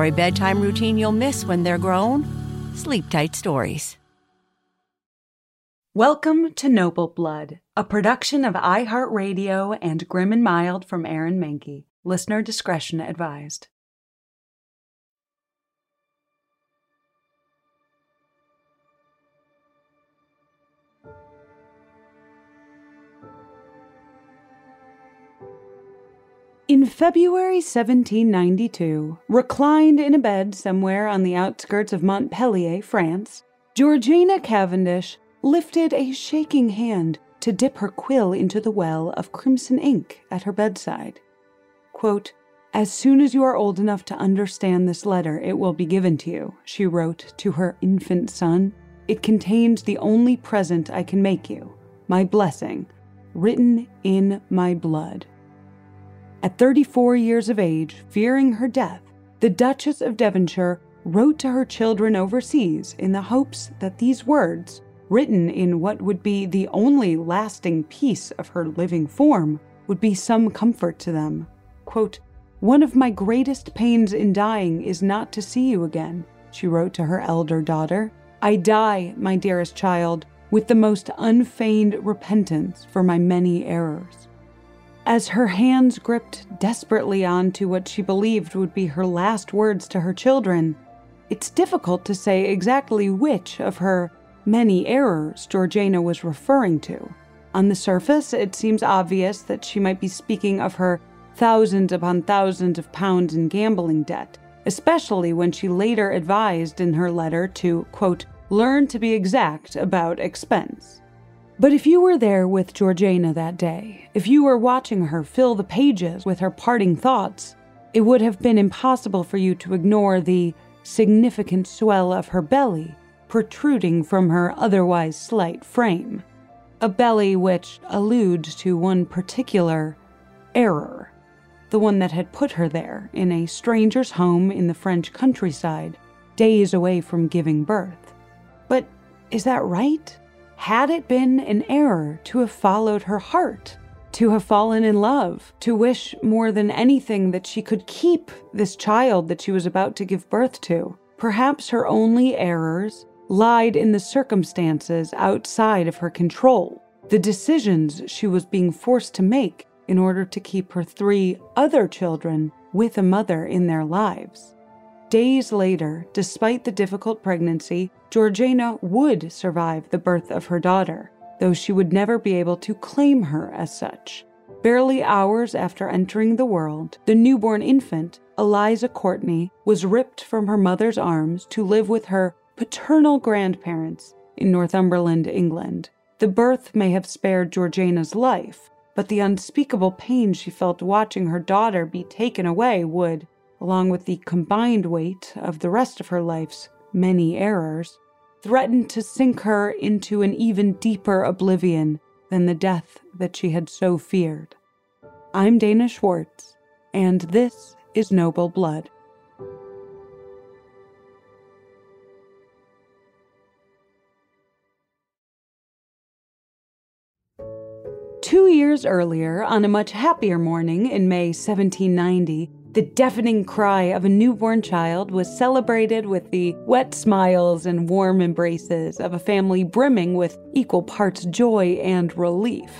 For a bedtime routine you'll miss when they're grown, Sleep Tight Stories. Welcome to Noble Blood, a production of iHeartRadio and Grim and Mild from Aaron Mahnke. Listener discretion advised. In February 1792, reclined in a bed somewhere on the outskirts of Montpellier, France, Georgiana Cavendish lifted a shaking hand to dip her quill into the well of crimson ink at her bedside. Quote, as soon as you are old enough to understand this letter, it will be given to you, she wrote to her infant son. It contains the only present I can make you, my blessing, written in my blood. At 34 years of age, fearing her death, the Duchess of Devonshire wrote to her children overseas in the hopes that these words, written in what would be the only lasting piece of her living form, would be some comfort to them. Quote, One of my greatest pains in dying is not to see you again, she wrote to her elder daughter. I die, my dearest child, with the most unfeigned repentance for my many errors. As her hands gripped desperately onto what she believed would be her last words to her children, it's difficult to say exactly which of her many errors Georgiana was referring to. On the surface, it seems obvious that she might be speaking of her thousands upon thousands of pounds in gambling debt, especially when she later advised in her letter to, quote, learn to be exact about expense. But if you were there with Georgiana that day, if you were watching her fill the pages with her parting thoughts, it would have been impossible for you to ignore the significant swell of her belly protruding from her otherwise slight frame. A belly which alludes to one particular error, the one that had put her there in a stranger's home in the French countryside, days away from giving birth. But is that right? Had it been an error to have followed her heart, to have fallen in love, to wish more than anything that she could keep this child that she was about to give birth to? Perhaps her only errors lied in the circumstances outside of her control, the decisions she was being forced to make in order to keep her three other children with a mother in their lives. Days later, despite the difficult pregnancy, Georgiana would survive the birth of her daughter, though she would never be able to claim her as such. Barely hours after entering the world, the newborn infant, Eliza Courtney, was ripped from her mother's arms to live with her paternal grandparents in Northumberland, England. The birth may have spared Georgiana's life, but the unspeakable pain she felt watching her daughter be taken away would, along with the combined weight of the rest of her life's many errors, threatened to sink her into an even deeper oblivion than the death that she had so feared. I'm Dana Schwartz, and this is Noble Blood. Two years earlier, on a much happier morning in May 1790, the deafening cry of a newborn child was celebrated with the wet smiles and warm embraces of a family brimming with equal parts joy and relief.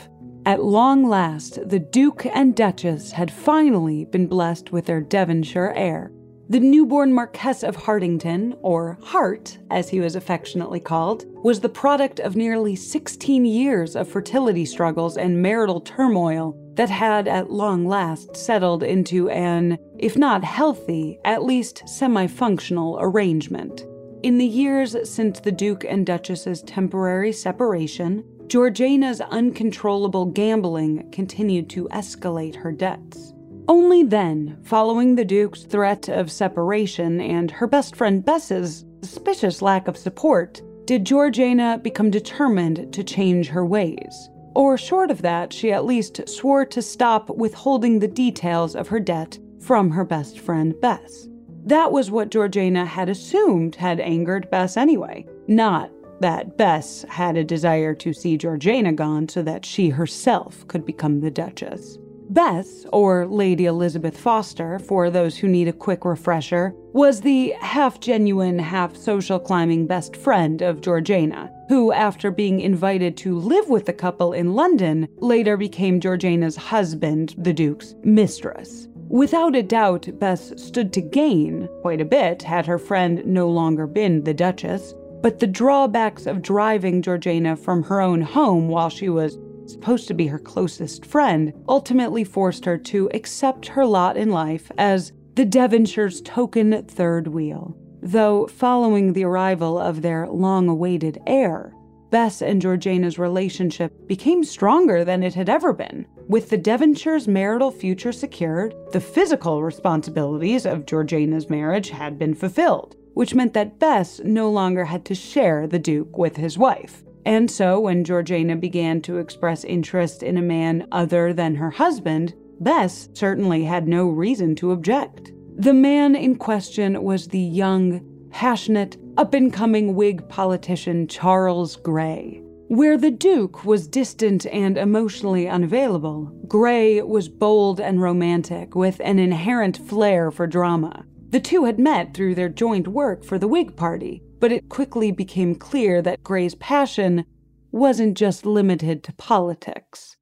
At long last, the Duke and Duchess had finally been blessed with their Devonshire heir. The newborn Marquess of Hartington, or Hart as he was affectionately called, was the product of nearly 16 years of fertility struggles and marital turmoil that had at long last settled into an, if not healthy, at least semi functional arrangement. In the years since the Duke and Duchess's temporary separation, Georgiana's uncontrollable gambling continued to escalate her debts. Only then, following the Duke's threat of separation and her best friend Bess's suspicious lack of support did Georgiana become determined to change her ways. Or, short of that, she at least swore to stop withholding the details of her debt from her best friend Bess. That was what Georgiana had assumed had angered Bess anyway, not that Bess had a desire to see Georgiana gone so that she herself could become the Duchess. Bess, or Lady Elizabeth Foster, for those who need a quick refresher, was the half genuine, half social climbing best friend of Georgiana, who, after being invited to live with the couple in London, later became Georgiana's husband, the Duke's mistress. Without a doubt, Bess stood to gain quite a bit had her friend no longer been the Duchess, but the drawbacks of driving Georgiana from her own home while she was supposed to be her closest friend, ultimately forced her to accept her lot in life as the Devonshire's token third wheel. Though, following the arrival of their long awaited heir, Bess and Georgiana's relationship became stronger than it had ever been. With the Devonshires' marital future secured, the physical responsibilities of Georgiana's marriage had been fulfilled, which meant that Bess no longer had to share the Duke with his wife. And so, when Georgiana began to express interest in a man other than her husband, Bess certainly had no reason to object. The man in question was the young, passionate, up and coming Whig politician Charles Grey. Where the Duke was distant and emotionally unavailable, Grey was bold and romantic, with an inherent flair for drama. The two had met through their joint work for the Whig Party, but it quickly became clear that Grey's passion wasn't just limited to politics.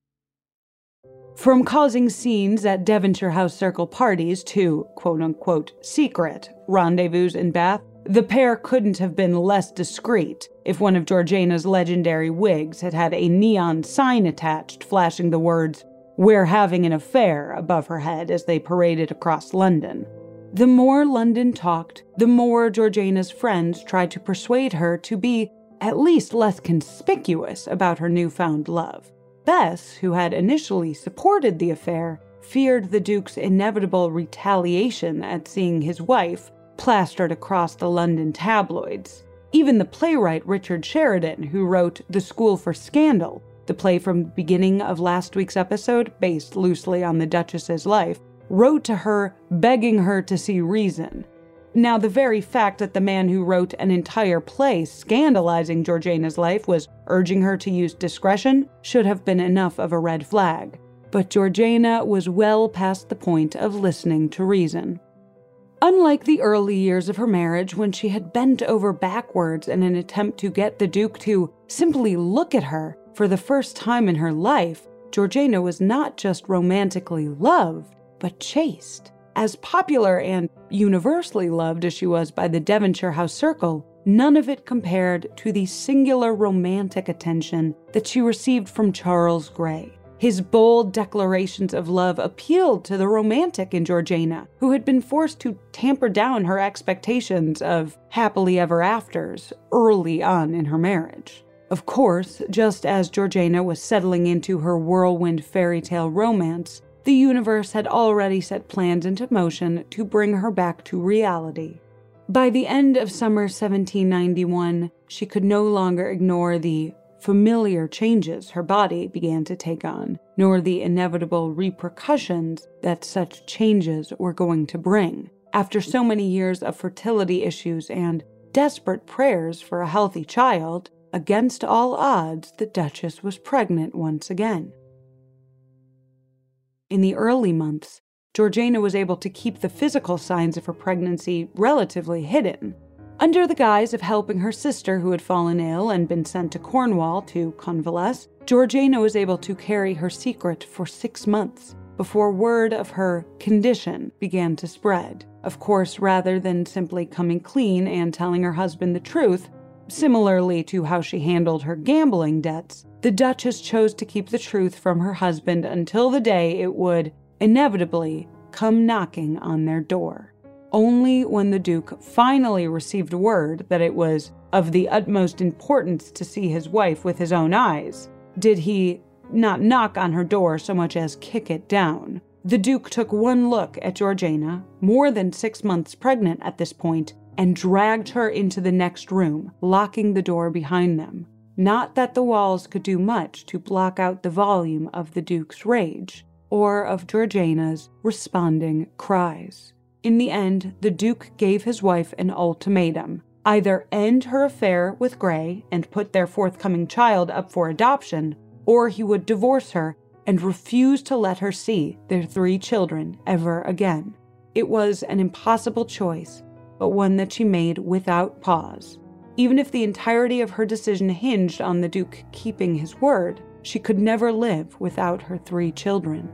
From causing scenes at Devonshire House Circle parties to quote unquote secret rendezvous in Bath, the pair couldn't have been less discreet if one of Georgiana's legendary wigs had had a neon sign attached flashing the words, We're having an affair above her head as they paraded across London. The more London talked, the more Georgiana's friends tried to persuade her to be at least less conspicuous about her newfound love. Bess, who had initially supported the affair, feared the Duke's inevitable retaliation at seeing his wife plastered across the London tabloids. Even the playwright Richard Sheridan, who wrote The School for Scandal, the play from the beginning of last week's episode, based loosely on the Duchess's life, wrote to her begging her to see reason. Now, the very fact that the man who wrote an entire play scandalizing Georgiana's life was urging her to use discretion should have been enough of a red flag. But Georgiana was well past the point of listening to reason. Unlike the early years of her marriage, when she had bent over backwards in an attempt to get the Duke to simply look at her for the first time in her life, Georgiana was not just romantically loved, but chased. As popular and universally loved as she was by the Devonshire House Circle, none of it compared to the singular romantic attention that she received from Charles Grey. His bold declarations of love appealed to the romantic in Georgiana, who had been forced to tamper down her expectations of happily ever afters early on in her marriage. Of course, just as Georgiana was settling into her whirlwind fairy tale romance, the universe had already set plans into motion to bring her back to reality. By the end of summer 1791, she could no longer ignore the familiar changes her body began to take on, nor the inevitable repercussions that such changes were going to bring. After so many years of fertility issues and desperate prayers for a healthy child, against all odds, the Duchess was pregnant once again. In the early months, Georgiana was able to keep the physical signs of her pregnancy relatively hidden. Under the guise of helping her sister, who had fallen ill and been sent to Cornwall to convalesce, Georgiana was able to carry her secret for six months before word of her condition began to spread. Of course, rather than simply coming clean and telling her husband the truth, similarly to how she handled her gambling debts, the Duchess chose to keep the truth from her husband until the day it would, inevitably, come knocking on their door. Only when the Duke finally received word that it was of the utmost importance to see his wife with his own eyes did he not knock on her door so much as kick it down. The Duke took one look at Georgiana, more than six months pregnant at this point, and dragged her into the next room, locking the door behind them. Not that the walls could do much to block out the volume of the Duke's rage, or of Georgiana's responding cries. In the end, the Duke gave his wife an ultimatum either end her affair with Grey and put their forthcoming child up for adoption, or he would divorce her and refuse to let her see their three children ever again. It was an impossible choice, but one that she made without pause. Even if the entirety of her decision hinged on the Duke keeping his word, she could never live without her three children.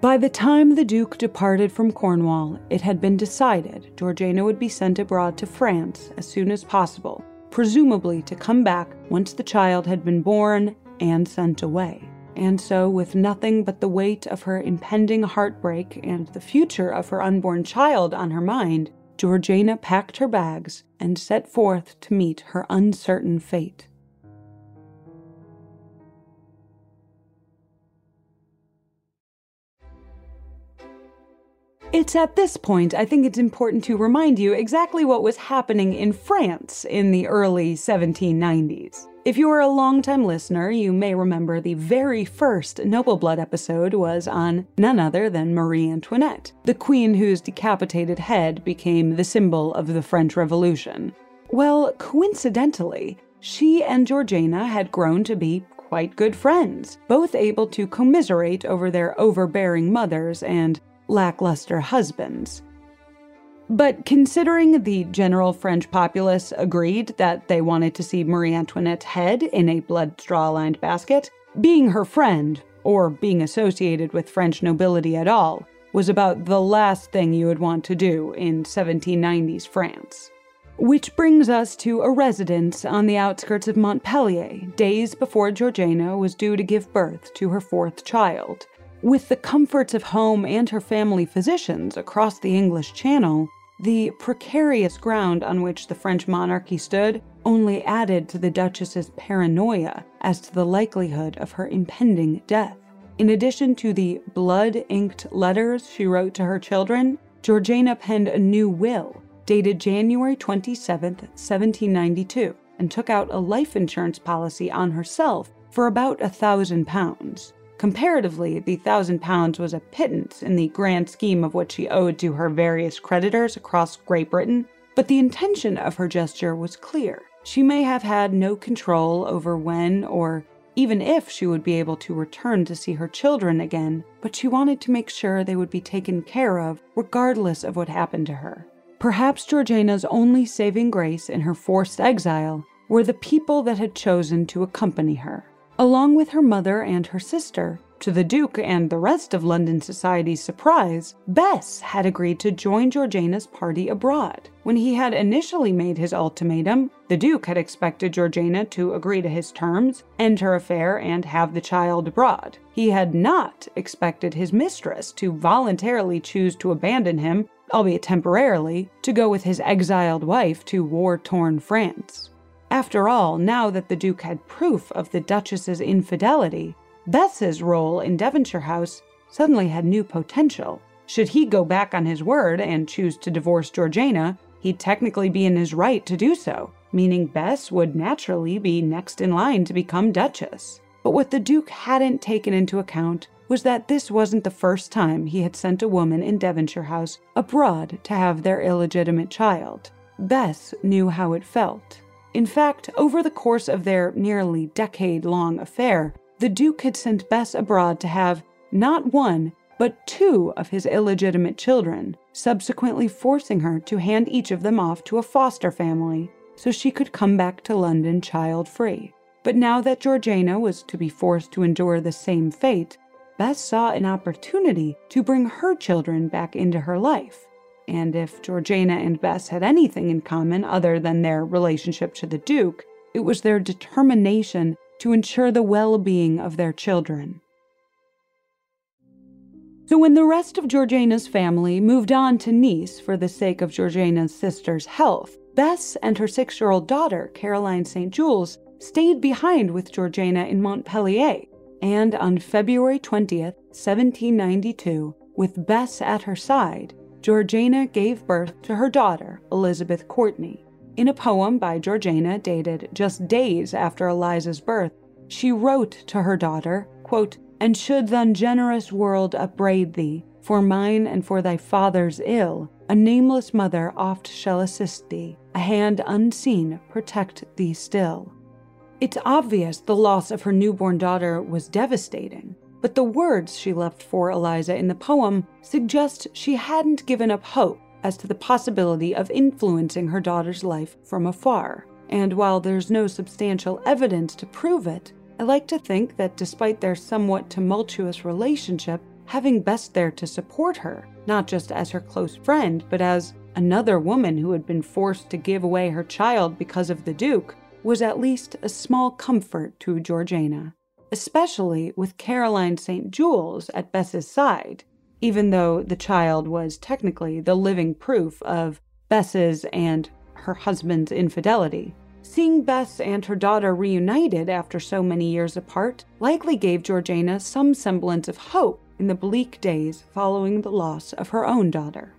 By the time the Duke departed from Cornwall, it had been decided Georgiana would be sent abroad to France as soon as possible, presumably to come back once the child had been born and sent away. And so, with nothing but the weight of her impending heartbreak and the future of her unborn child on her mind, Georgiana packed her bags and set forth to meet her uncertain fate. It's at this point I think it's important to remind you exactly what was happening in France in the early 1790s. If you are a longtime listener, you may remember the very first Noble Blood episode was on none other than Marie Antoinette, the queen whose decapitated head became the symbol of the French Revolution. Well, coincidentally, she and Georgiana had grown to be quite good friends, both able to commiserate over their overbearing mothers and lackluster husbands. But considering the general French populace agreed that they wanted to see Marie Antoinette's head in a blood straw lined basket, being her friend, or being associated with French nobility at all, was about the last thing you would want to do in 1790s France. Which brings us to a residence on the outskirts of Montpellier, days before Georgiana was due to give birth to her fourth child. With the comforts of home and her family physicians across the English Channel, the precarious ground on which the French monarchy stood only added to the Duchess's paranoia as to the likelihood of her impending death. In addition to the blood inked letters she wrote to her children, Georgiana penned a new will dated January 27, 1792, and took out a life insurance policy on herself for about a thousand pounds. Comparatively, the thousand pounds was a pittance in the grand scheme of what she owed to her various creditors across Great Britain, but the intention of her gesture was clear. She may have had no control over when or even if she would be able to return to see her children again, but she wanted to make sure they would be taken care of regardless of what happened to her. Perhaps Georgiana's only saving grace in her forced exile were the people that had chosen to accompany her. Along with her mother and her sister, to the Duke and the rest of London society's surprise, Bess had agreed to join Georgiana's party abroad. When he had initially made his ultimatum, the Duke had expected Georgiana to agree to his terms, end her affair, and have the child abroad. He had not expected his mistress to voluntarily choose to abandon him, albeit temporarily, to go with his exiled wife to war torn France. After all, now that the Duke had proof of the Duchess's infidelity, Bess's role in Devonshire House suddenly had new potential. Should he go back on his word and choose to divorce Georgiana, he'd technically be in his right to do so, meaning Bess would naturally be next in line to become Duchess. But what the Duke hadn't taken into account was that this wasn't the first time he had sent a woman in Devonshire House abroad to have their illegitimate child. Bess knew how it felt. In fact, over the course of their nearly decade long affair, the Duke had sent Bess abroad to have not one, but two of his illegitimate children, subsequently forcing her to hand each of them off to a foster family so she could come back to London child free. But now that Georgiana was to be forced to endure the same fate, Bess saw an opportunity to bring her children back into her life. And if Georgiana and Bess had anything in common other than their relationship to the Duke, it was their determination to ensure the well being of their children. So, when the rest of Georgiana's family moved on to Nice for the sake of Georgiana's sister's health, Bess and her six year old daughter, Caroline St. Jules, stayed behind with Georgiana in Montpellier. And on February 20th, 1792, with Bess at her side, Georgiana gave birth to her daughter, Elizabeth Courtney. In a poem by Georgiana dated just days after Eliza's birth, she wrote to her daughter, quote, And should th' ungenerous world upbraid thee, for mine and for thy father's ill, a nameless mother oft shall assist thee, a hand unseen protect thee still. It's obvious the loss of her newborn daughter was devastating, but the words she left for Eliza in the poem suggest she hadn't given up hope as to the possibility of influencing her daughter's life from afar. And while there's no substantial evidence to prove it, I like to think that despite their somewhat tumultuous relationship, having Bess there to support her, not just as her close friend, but as another woman who had been forced to give away her child because of the Duke, was at least a small comfort to Georgiana, especially with Caroline St. Jules at Bess's side, even though the child was technically the living proof of Bess's and her husband's infidelity. Seeing Bess and her daughter reunited after so many years apart likely gave Georgiana some semblance of hope in the bleak days following the loss of her own daughter.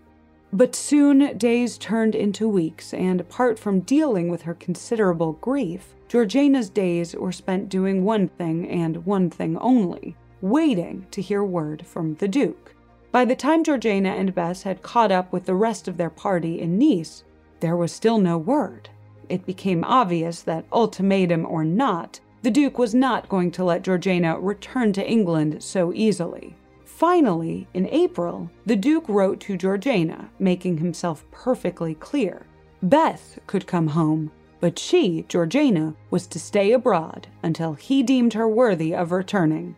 But soon days turned into weeks, and apart from dealing with her considerable grief, Georgiana's days were spent doing one thing and one thing only waiting to hear word from the Duke. By the time Georgiana and Bess had caught up with the rest of their party in Nice, there was still no word. It became obvious that, ultimatum or not, the Duke was not going to let Georgiana return to England so easily. Finally, in April, the Duke wrote to Georgiana, making himself perfectly clear. Bess could come home, but she, Georgiana, was to stay abroad until he deemed her worthy of returning.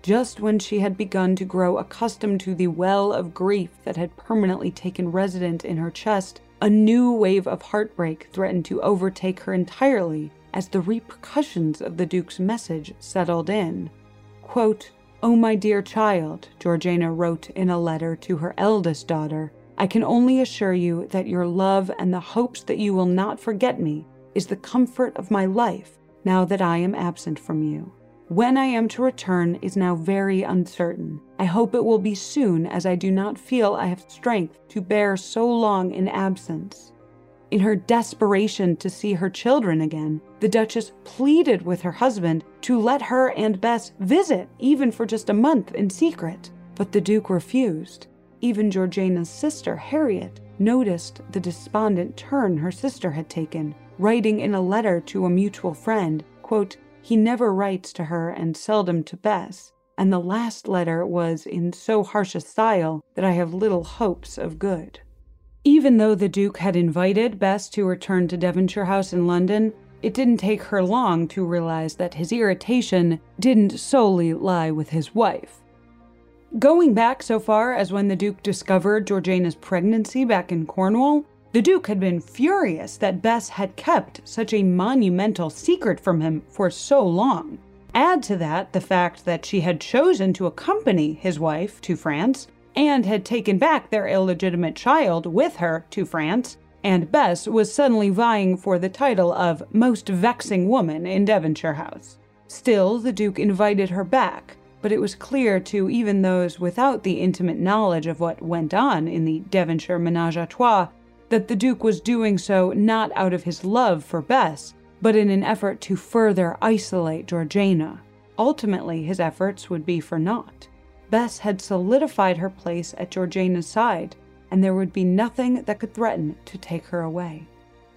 Just when she had begun to grow accustomed to the well of grief that had permanently taken residence in her chest, a new wave of heartbreak threatened to overtake her entirely as the repercussions of the Duke's message settled in. Quote, Oh, my dear child, Georgiana wrote in a letter to her eldest daughter, I can only assure you that your love and the hopes that you will not forget me is the comfort of my life now that I am absent from you. When I am to return is now very uncertain. I hope it will be soon, as I do not feel I have strength to bear so long in absence. In her desperation to see her children again, the Duchess pleaded with her husband to let her and Bess visit, even for just a month in secret. But the Duke refused. Even Georgiana's sister, Harriet, noticed the despondent turn her sister had taken, writing in a letter to a mutual friend, quote, He never writes to her and seldom to Bess, and the last letter was in so harsh a style that I have little hopes of good. Even though the Duke had invited Bess to return to Devonshire House in London, it didn't take her long to realize that his irritation didn't solely lie with his wife. Going back so far as when the Duke discovered Georgiana's pregnancy back in Cornwall, the Duke had been furious that Bess had kept such a monumental secret from him for so long. Add to that the fact that she had chosen to accompany his wife to France and had taken back their illegitimate child with her to France, and Bess was suddenly vying for the title of most vexing woman in Devonshire House. Still, the Duke invited her back, but it was clear to even those without the intimate knowledge of what went on in the Devonshire menage a trois that the Duke was doing so not out of his love for Bess, but in an effort to further isolate Georgiana. Ultimately, his efforts would be for naught. Bess had solidified her place at Georgiana's side, and there would be nothing that could threaten to take her away.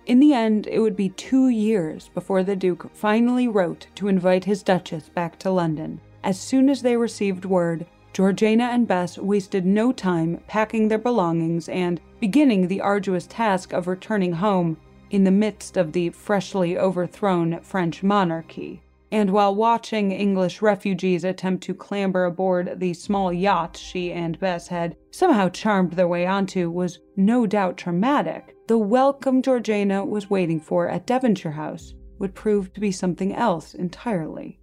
In the end, it would be two years before the Duke finally wrote to invite his Duchess back to London. As soon as they received word, Georgiana and Bess wasted no time packing their belongings and beginning the arduous task of returning home in the midst of the freshly overthrown French monarchy and while watching English refugees attempt to clamber aboard the small yacht she and Bess had somehow charmed their way onto was no doubt traumatic, the welcome Georgiana was waiting for at Devonshire House would prove to be something else entirely.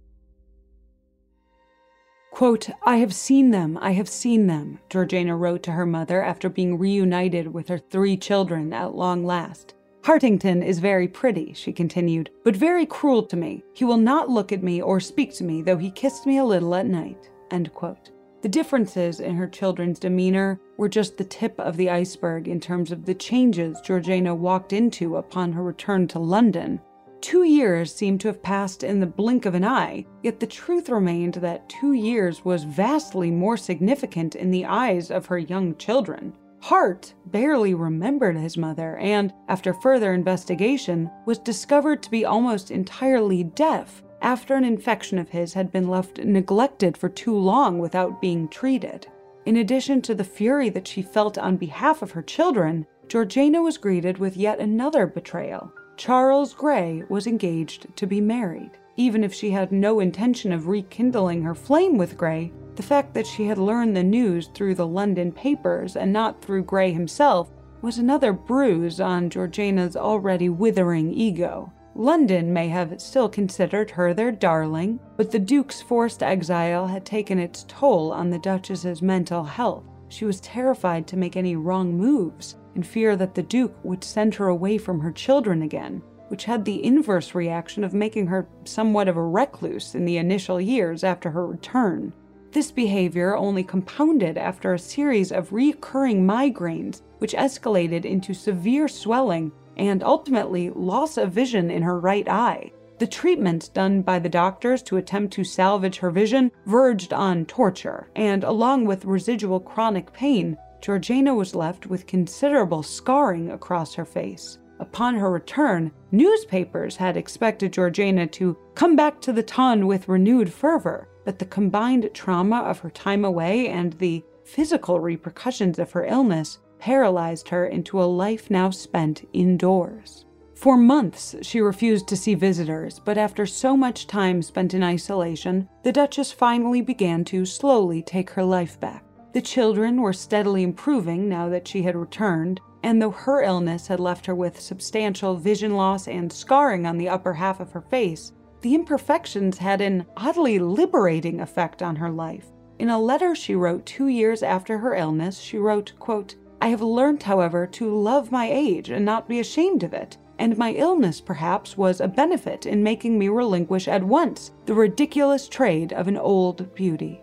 Quote, I have seen them, I have seen them, Georgiana wrote to her mother after being reunited with her three children at long last. Hartington is very pretty, she continued, but very cruel to me. He will not look at me or speak to me, though he kissed me a little at night. The differences in her children's demeanor were just the tip of the iceberg in terms of the changes Georgiana walked into upon her return to London. Two years seemed to have passed in the blink of an eye, yet the truth remained that two years was vastly more significant in the eyes of her young children. Hart barely remembered his mother and, after further investigation, was discovered to be almost entirely deaf after an infection of his had been left neglected for too long without being treated. In addition to the fury that she felt on behalf of her children, Georgiana was greeted with yet another betrayal. Charles Grey was engaged to be married. Even if she had no intention of rekindling her flame with Grey, the fact that she had learned the news through the London papers and not through Grey himself was another bruise on Georgiana's already withering ego. London may have still considered her their darling, but the Duke's forced exile had taken its toll on the Duchess's mental health. She was terrified to make any wrong moves, in fear that the Duke would send her away from her children again, which had the inverse reaction of making her somewhat of a recluse in the initial years after her return. This behavior only compounded after a series of recurring migraines, which escalated into severe swelling and ultimately loss of vision in her right eye. The treatment done by the doctors to attempt to salvage her vision verged on torture, and along with residual chronic pain, Georgiana was left with considerable scarring across her face. Upon her return, newspapers had expected Georgiana to come back to the ton with renewed fervor, but the combined trauma of her time away and the physical repercussions of her illness paralyzed her into a life now spent indoors. For months, she refused to see visitors, but after so much time spent in isolation, the Duchess finally began to slowly take her life back. The children were steadily improving now that she had returned, and though her illness had left her with substantial vision loss and scarring on the upper half of her face, the imperfections had an oddly liberating effect on her life. In a letter she wrote two years after her illness, she wrote, quote, I have learnt, however, to love my age and not be ashamed of it, and my illness perhaps was a benefit in making me relinquish at once the ridiculous trade of an old beauty.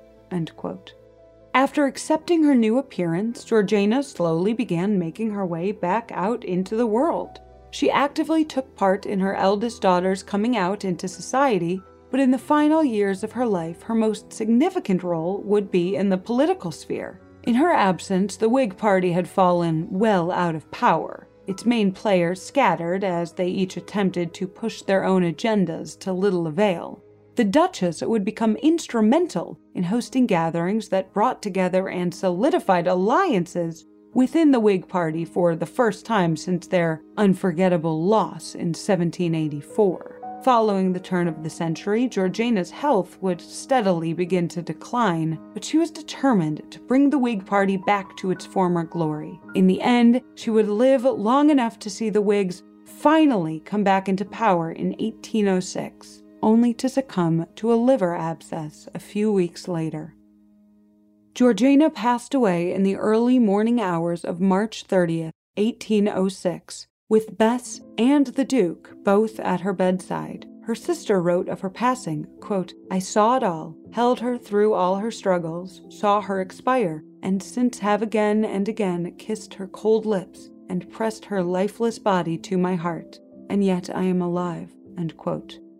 After accepting her new appearance, Georgiana slowly began making her way back out into the world. She actively took part in her eldest daughter's coming out into society, but in the final years of her life, her most significant role would be in the political sphere. In her absence, the Whig Party had fallen well out of power, its main players scattered as they each attempted to push their own agendas to little avail. The Duchess would become instrumental in hosting gatherings that brought together and solidified alliances within the Whig Party for the first time since their unforgettable loss in 1784. Following the turn of the century, Georgiana's health would steadily begin to decline, but she was determined to bring the Whig Party back to its former glory. In the end, she would live long enough to see the Whigs finally come back into power in 1806, only to succumb to a liver abscess a few weeks later. Georgiana passed away in the early morning hours of March 30th, 1806, with Bess and the Duke both at her bedside. Her sister wrote of her passing, quote, I saw it all, held her through all her struggles, saw her expire, and since have again and again kissed her cold lips and pressed her lifeless body to my heart, and yet I am alive.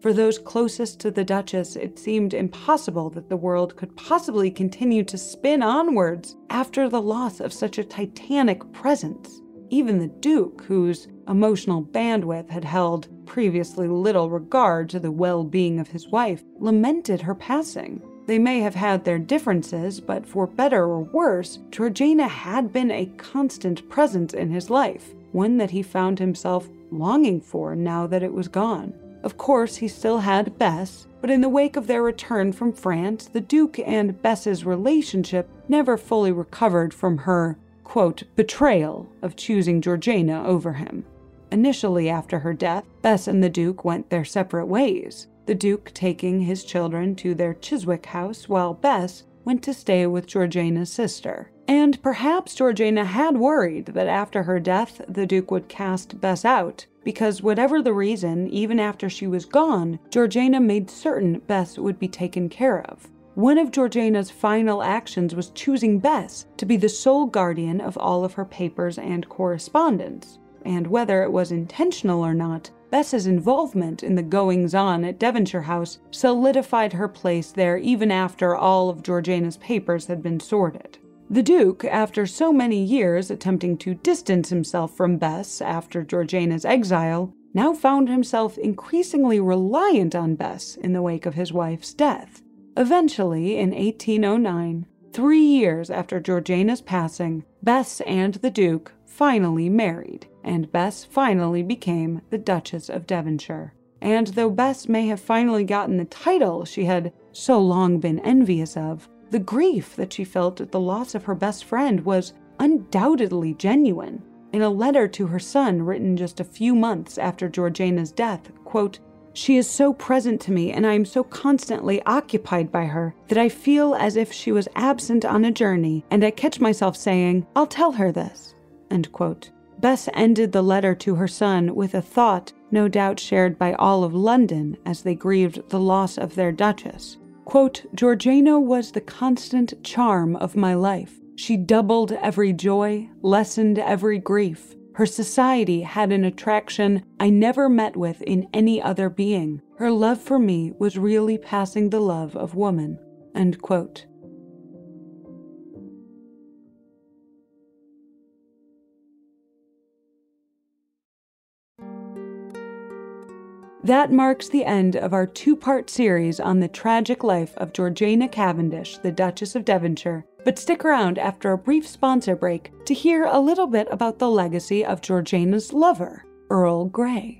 For those closest to the Duchess, it seemed impossible that the world could possibly continue to spin onwards after the loss of such a titanic presence. Even the Duke, whose emotional bandwidth had held previously little regard to the well being of his wife, lamented her passing. They may have had their differences, but for better or worse, Georgiana had been a constant presence in his life, one that he found himself longing for now that it was gone. Of course, he still had Bess, but in the wake of their return from France, the Duke and Bess's relationship never fully recovered from her quote, betrayal of choosing Georgiana over him. Initially, after her death, Bess and the Duke went their separate ways, the Duke taking his children to their Chiswick house while Bess went to stay with Georgiana's sister. And perhaps Georgiana had worried that after her death, the Duke would cast Bess out, because whatever the reason, even after she was gone, Georgiana made certain Bess would be taken care of. one of Georgiana's final actions was choosing Bess to be the sole guardian of all of her papers and correspondence. And whether it was intentional or not, Bess's involvement in the goings on at Devonshire House solidified her place there even after all of Georgiana's papers had been sorted. The Duke, after so many years attempting to distance himself from Bess after Georgiana's exile, now found himself increasingly reliant on Bess in the wake of his wife's death. Eventually, in 1809, three years after Georgiana's passing, Bess and the Duke finally married, and Bess finally became the Duchess of Devonshire. And though Bess may have finally gotten the title she had so long been envious of, the grief that she felt at the loss of her best friend was undoubtedly genuine. In a letter to her son written just a few months after Georgiana's death, quote, she is so present to me and I am so constantly occupied by her that I feel as if she was absent on a journey, and I catch myself saying, I'll tell her this. Bess ended the letter to her son with a thought no doubt shared by all of London as they grieved the loss of their Duchess. Quote, Georgiana was the constant charm of my life. She doubled every joy, lessened every grief. Her society had an attraction I never met with in any other being. Her love for me was really passing the love of woman. End quote. That marks the end of our two part series on the tragic life of Georgiana Cavendish, the Duchess of Devonshire. But stick around after a brief sponsor break to hear a little bit about the legacy of Georgiana's lover, Earl Grey.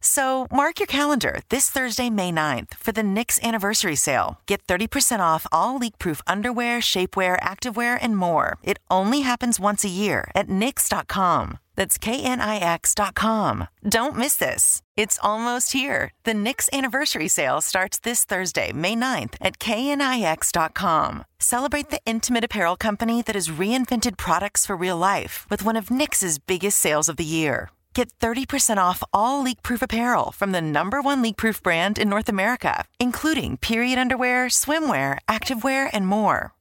So mark your calendar this Thursday, May 9th for the Knix anniversary sale. Get 30% off all leak-proof underwear, shapewear, activewear, and more. It only happens once a year at knix.com. That's K-N-I-X.com. Don't miss this. It's almost here. The Knix anniversary sale starts this Thursday, May 9th at KNIX.com. Celebrate the intimate apparel company that has reinvented products for real life with one of Knix's biggest sales of the year. Get 30% off all leak-proof apparel from the number one leak-proof brand in North America, including period underwear, swimwear, activewear, and more.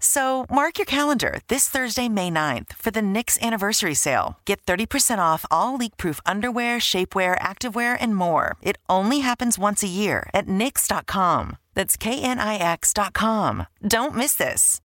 So mark your calendar this Thursday, May 9th for the Knix anniversary sale. Get 30% off all leak-proof underwear, shapewear, activewear, and more. It only happens once a year at knix.com. That's K-N-I-X.com. Don't miss this.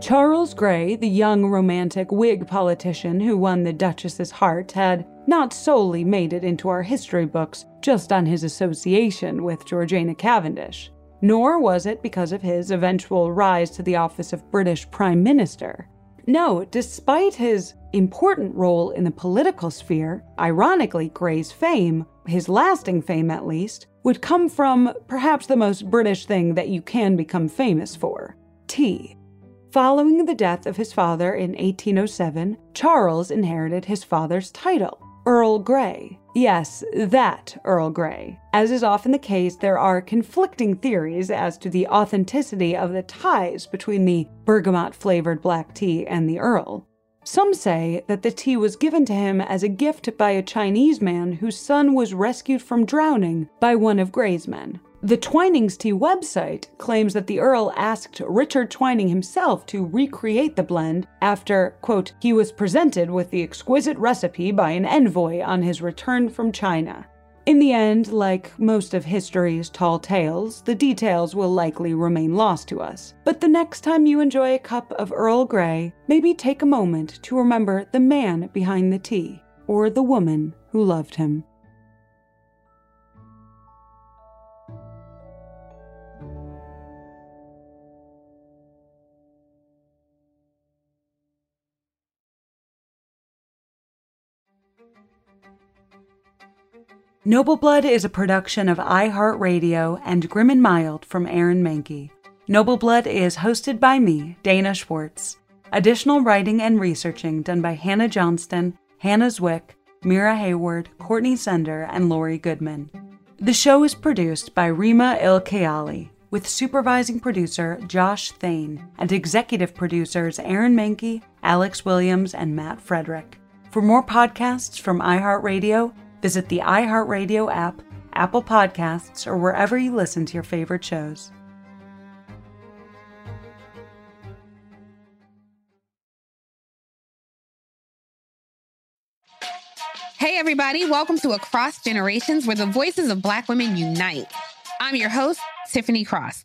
Charles Grey, the young romantic Whig politician who won the Duchess's heart, had not solely made it into our history books just on his association with Georgiana Cavendish nor was it because of his eventual rise to the office of British Prime Minister. No, despite his important role in the political sphere, ironically, Grey's fame, his lasting fame at least, would come from perhaps the most British thing that you can become famous for tea. Following the death of his father in 1807, Charles inherited his father's title, Earl Grey. Yes, that Earl Grey. As is often the case, there are conflicting theories as to the authenticity of the ties between the bergamot flavored black tea and the Earl. Some say that the tea was given to him as a gift by a Chinese man whose son was rescued from drowning by one of Grey's men. The Twinings Tea website claims that the Earl asked Richard Twining himself to recreate the blend after, quote, he was presented with the exquisite recipe by an envoy on his return from China. In the end, like most of history's tall tales, the details will likely remain lost to us. But the next time you enjoy a cup of Earl Grey, maybe take a moment to remember the man behind the tea, or the woman who loved him. Noble Blood is a production of iHeartRadio and Grim and Mild from Aaron Mahnke. Noble Blood is hosted by me, Dana Schwartz. Additional writing and researching done by Hannah Johnston, Hannah Zwick, Mira Hayward, Courtney Sender, and Lori Goodman. The show is produced by Rima Ilkayali, with supervising producer Josh Thane and executive producers Aaron Mahnke, Alex Williams, and Matt Frederick. For more podcasts from iHeartRadio, Visit the iHeartRadio app, Apple Podcasts, or wherever you listen to your favorite shows. Hey, everybody, welcome to Across Generations, where the voices of Black women unite. I'm your host, Tiffany Cross.